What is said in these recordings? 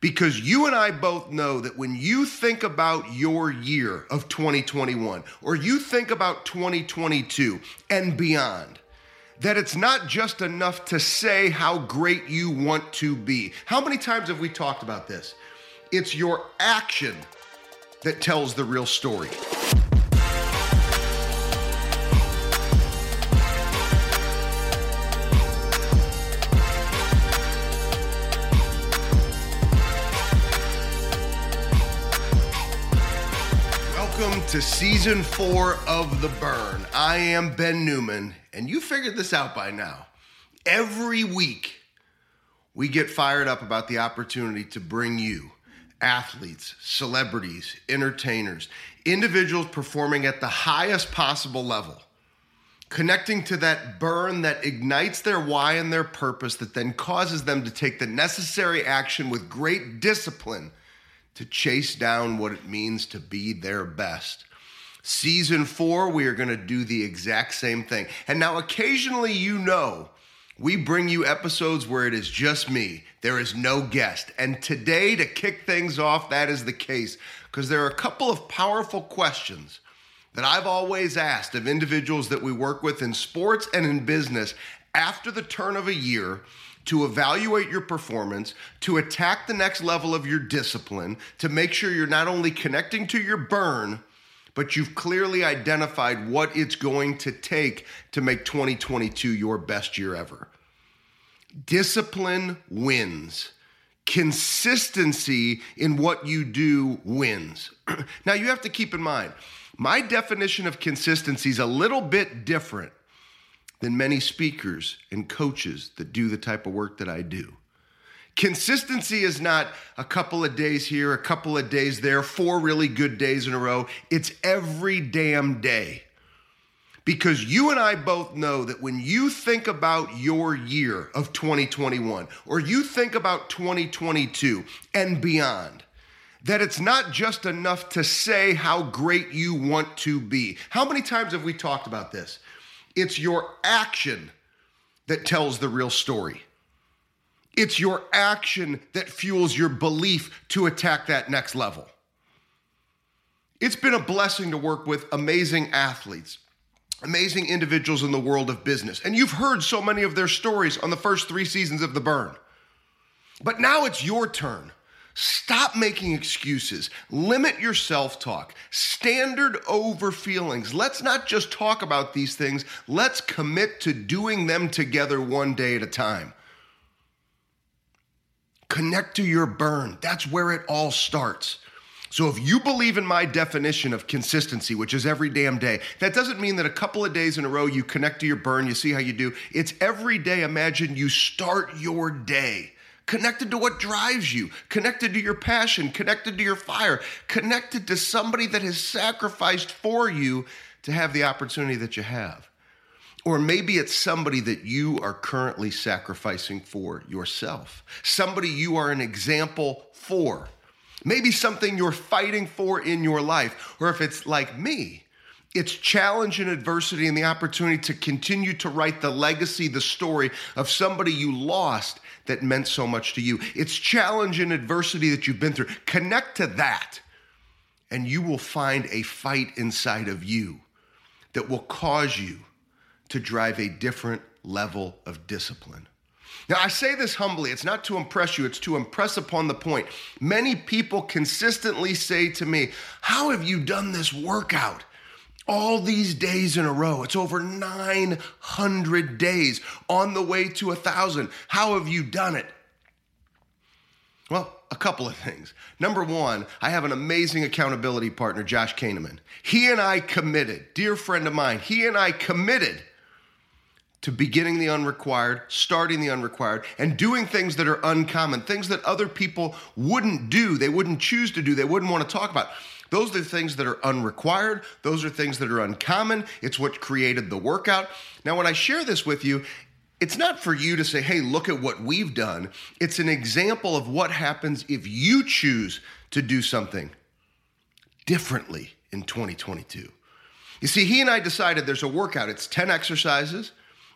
Because you and I both know that when you think about your year of 2021 or you think about 2022 and beyond, that it's not just enough to say how great you want to be. How many times have we talked about this? It's your action that tells the real story. To season four of The Burn. I am Ben Newman, and you figured this out by now. Every week, we get fired up about the opportunity to bring you athletes, celebrities, entertainers, individuals performing at the highest possible level, connecting to that burn that ignites their why and their purpose, that then causes them to take the necessary action with great discipline to chase down what it means to be their best. Season four, we are going to do the exact same thing. And now, occasionally, you know, we bring you episodes where it is just me. There is no guest. And today, to kick things off, that is the case because there are a couple of powerful questions that I've always asked of individuals that we work with in sports and in business after the turn of a year to evaluate your performance, to attack the next level of your discipline, to make sure you're not only connecting to your burn, but you've clearly identified what it's going to take to make 2022 your best year ever. Discipline wins. Consistency in what you do wins. now, you have to keep in mind, my definition of consistency is a little bit different than many speakers and coaches that do the type of work that I do. Consistency is not a couple of days here, a couple of days there, four really good days in a row. It's every damn day. Because you and I both know that when you think about your year of 2021 or you think about 2022 and beyond, that it's not just enough to say how great you want to be. How many times have we talked about this? It's your action that tells the real story. It's your action that fuels your belief to attack that next level. It's been a blessing to work with amazing athletes, amazing individuals in the world of business. And you've heard so many of their stories on the first three seasons of The Burn. But now it's your turn. Stop making excuses. Limit your self talk. Standard over feelings. Let's not just talk about these things, let's commit to doing them together one day at a time. Connect to your burn. That's where it all starts. So, if you believe in my definition of consistency, which is every damn day, that doesn't mean that a couple of days in a row you connect to your burn, you see how you do. It's every day. Imagine you start your day connected to what drives you, connected to your passion, connected to your fire, connected to somebody that has sacrificed for you to have the opportunity that you have. Or maybe it's somebody that you are currently sacrificing for yourself, somebody you are an example for. Maybe something you're fighting for in your life. Or if it's like me, it's challenge and adversity and the opportunity to continue to write the legacy, the story of somebody you lost that meant so much to you. It's challenge and adversity that you've been through. Connect to that, and you will find a fight inside of you that will cause you to drive a different level of discipline. Now, I say this humbly. It's not to impress you, it's to impress upon the point. Many people consistently say to me, How have you done this workout? All these days in a row. It's over 900 days on the way to a thousand. How have you done it? Well, a couple of things. Number one, I have an amazing accountability partner, Josh Kahneman. He and I committed, dear friend of mine, he and I committed to beginning the unrequired, starting the unrequired, and doing things that are uncommon, things that other people wouldn't do, they wouldn't choose to do, they wouldn't want to talk about. Those are things that are unrequired. Those are things that are uncommon. It's what created the workout. Now, when I share this with you, it's not for you to say, hey, look at what we've done. It's an example of what happens if you choose to do something differently in 2022. You see, he and I decided there's a workout, it's 10 exercises.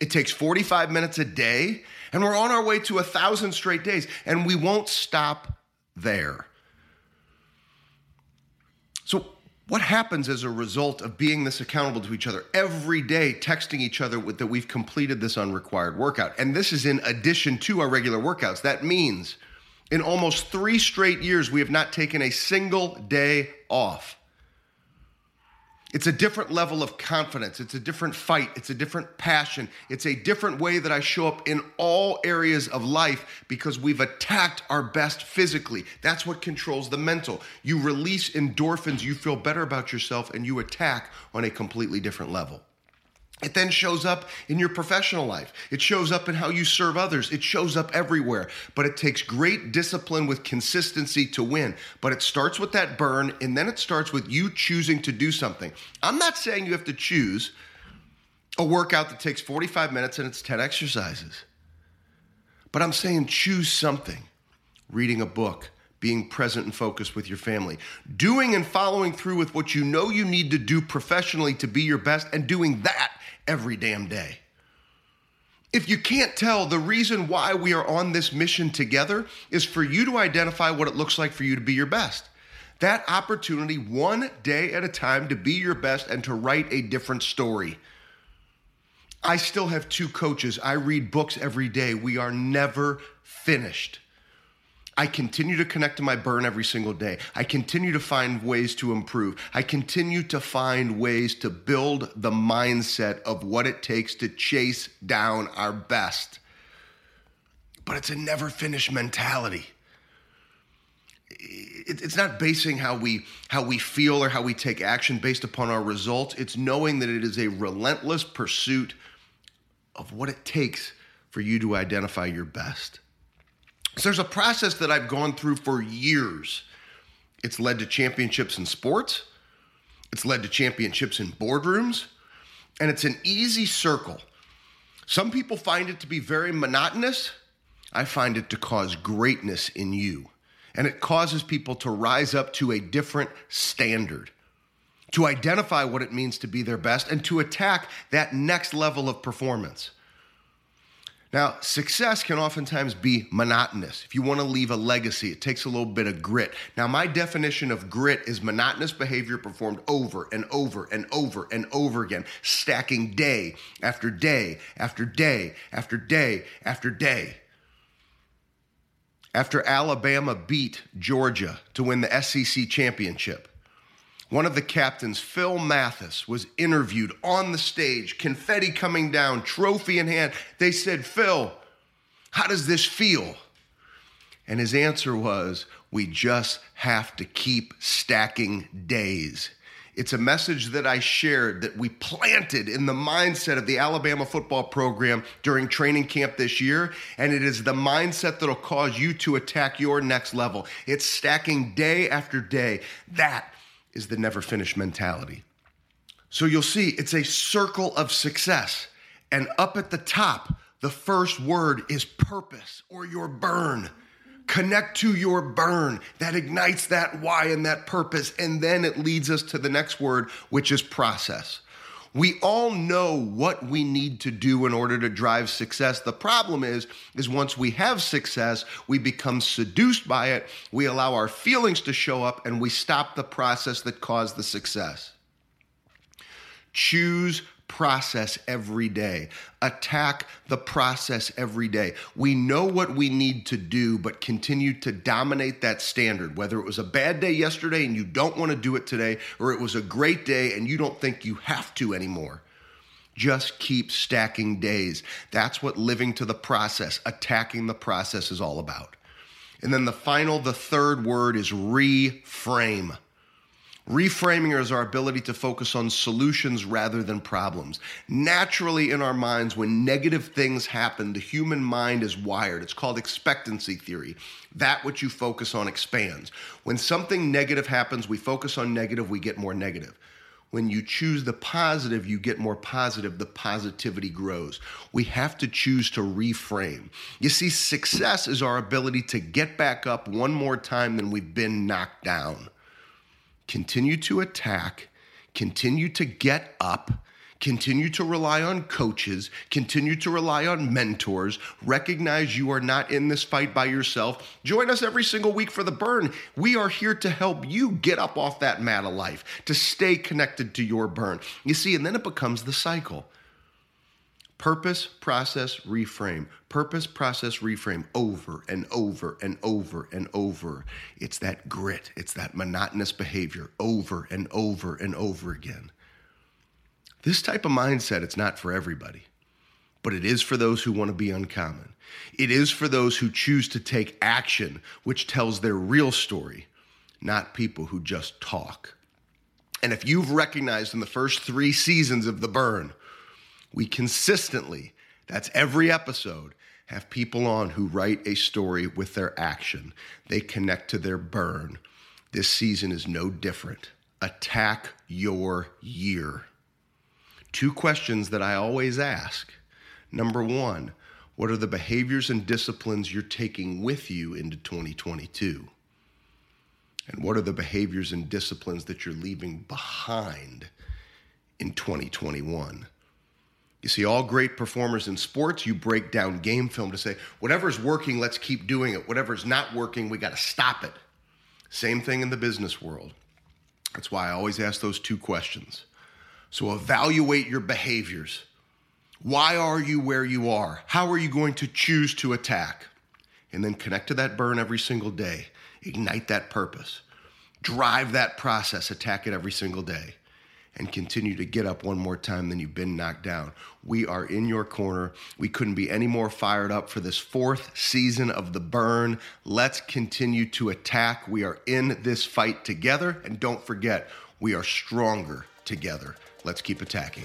It takes 45 minutes a day, and we're on our way to a thousand straight days, and we won't stop there. So, what happens as a result of being this accountable to each other every day, texting each other with, that we've completed this unrequired workout? And this is in addition to our regular workouts. That means in almost three straight years, we have not taken a single day off. It's a different level of confidence. It's a different fight. It's a different passion. It's a different way that I show up in all areas of life because we've attacked our best physically. That's what controls the mental. You release endorphins, you feel better about yourself, and you attack on a completely different level. It then shows up in your professional life. It shows up in how you serve others. It shows up everywhere. But it takes great discipline with consistency to win. But it starts with that burn, and then it starts with you choosing to do something. I'm not saying you have to choose a workout that takes 45 minutes and it's 10 exercises. But I'm saying choose something reading a book, being present and focused with your family, doing and following through with what you know you need to do professionally to be your best, and doing that every damn day. If you can't tell, the reason why we are on this mission together is for you to identify what it looks like for you to be your best. That opportunity, one day at a time, to be your best and to write a different story. I still have two coaches. I read books every day. We are never finished. I continue to connect to my burn every single day. I continue to find ways to improve. I continue to find ways to build the mindset of what it takes to chase down our best. But it's a never finish mentality. It's not basing how we how we feel or how we take action based upon our results. It's knowing that it is a relentless pursuit of what it takes for you to identify your best. So there's a process that I've gone through for years. It's led to championships in sports, it's led to championships in boardrooms, and it's an easy circle. Some people find it to be very monotonous. I find it to cause greatness in you. And it causes people to rise up to a different standard, to identify what it means to be their best, and to attack that next level of performance. Now, success can oftentimes be monotonous. If you want to leave a legacy, it takes a little bit of grit. Now, my definition of grit is monotonous behavior performed over and over and over and over again, stacking day after day after day after day after day. After Alabama beat Georgia to win the SEC championship, one of the captains, Phil Mathis, was interviewed on the stage, confetti coming down, trophy in hand. They said, Phil, how does this feel? And his answer was, We just have to keep stacking days. It's a message that I shared that we planted in the mindset of the Alabama football program during training camp this year. And it is the mindset that'll cause you to attack your next level. It's stacking day after day. That is the never finish mentality. So you'll see it's a circle of success. And up at the top, the first word is purpose or your burn. Connect to your burn that ignites that why and that purpose. And then it leads us to the next word, which is process. We all know what we need to do in order to drive success. The problem is is once we have success, we become seduced by it, we allow our feelings to show up and we stop the process that caused the success. Choose process every day. Attack the process every day. We know what we need to do, but continue to dominate that standard. Whether it was a bad day yesterday and you don't want to do it today, or it was a great day and you don't think you have to anymore. Just keep stacking days. That's what living to the process, attacking the process is all about. And then the final, the third word is reframe. Reframing is our ability to focus on solutions rather than problems. Naturally, in our minds, when negative things happen, the human mind is wired. It's called expectancy theory. That which you focus on expands. When something negative happens, we focus on negative, we get more negative. When you choose the positive, you get more positive. The positivity grows. We have to choose to reframe. You see, success is our ability to get back up one more time than we've been knocked down continue to attack, continue to get up, Continue to rely on coaches, continue to rely on mentors. Recognize you are not in this fight by yourself. Join us every single week for the burn. We are here to help you get up off that mat of life, to stay connected to your burn. You see, and then it becomes the cycle. Purpose, process, reframe. Purpose, process, reframe over and over and over and over. It's that grit, it's that monotonous behavior over and over and over again. This type of mindset, it's not for everybody, but it is for those who want to be uncommon. It is for those who choose to take action, which tells their real story, not people who just talk. And if you've recognized in the first three seasons of The Burn, we consistently, that's every episode, have people on who write a story with their action. They connect to their burn. This season is no different. Attack your year. Two questions that I always ask. Number one, what are the behaviors and disciplines you're taking with you into 2022? And what are the behaviors and disciplines that you're leaving behind in 2021? You see, all great performers in sports, you break down game film to say, whatever's working, let's keep doing it. Whatever's not working, we got to stop it. Same thing in the business world. That's why I always ask those two questions. So evaluate your behaviors. Why are you where you are? How are you going to choose to attack? And then connect to that burn every single day. Ignite that purpose. Drive that process. Attack it every single day and continue to get up one more time than you've been knocked down. We are in your corner. We couldn't be any more fired up for this fourth season of The Burn. Let's continue to attack. We are in this fight together. And don't forget, we are stronger together. Let's keep attacking.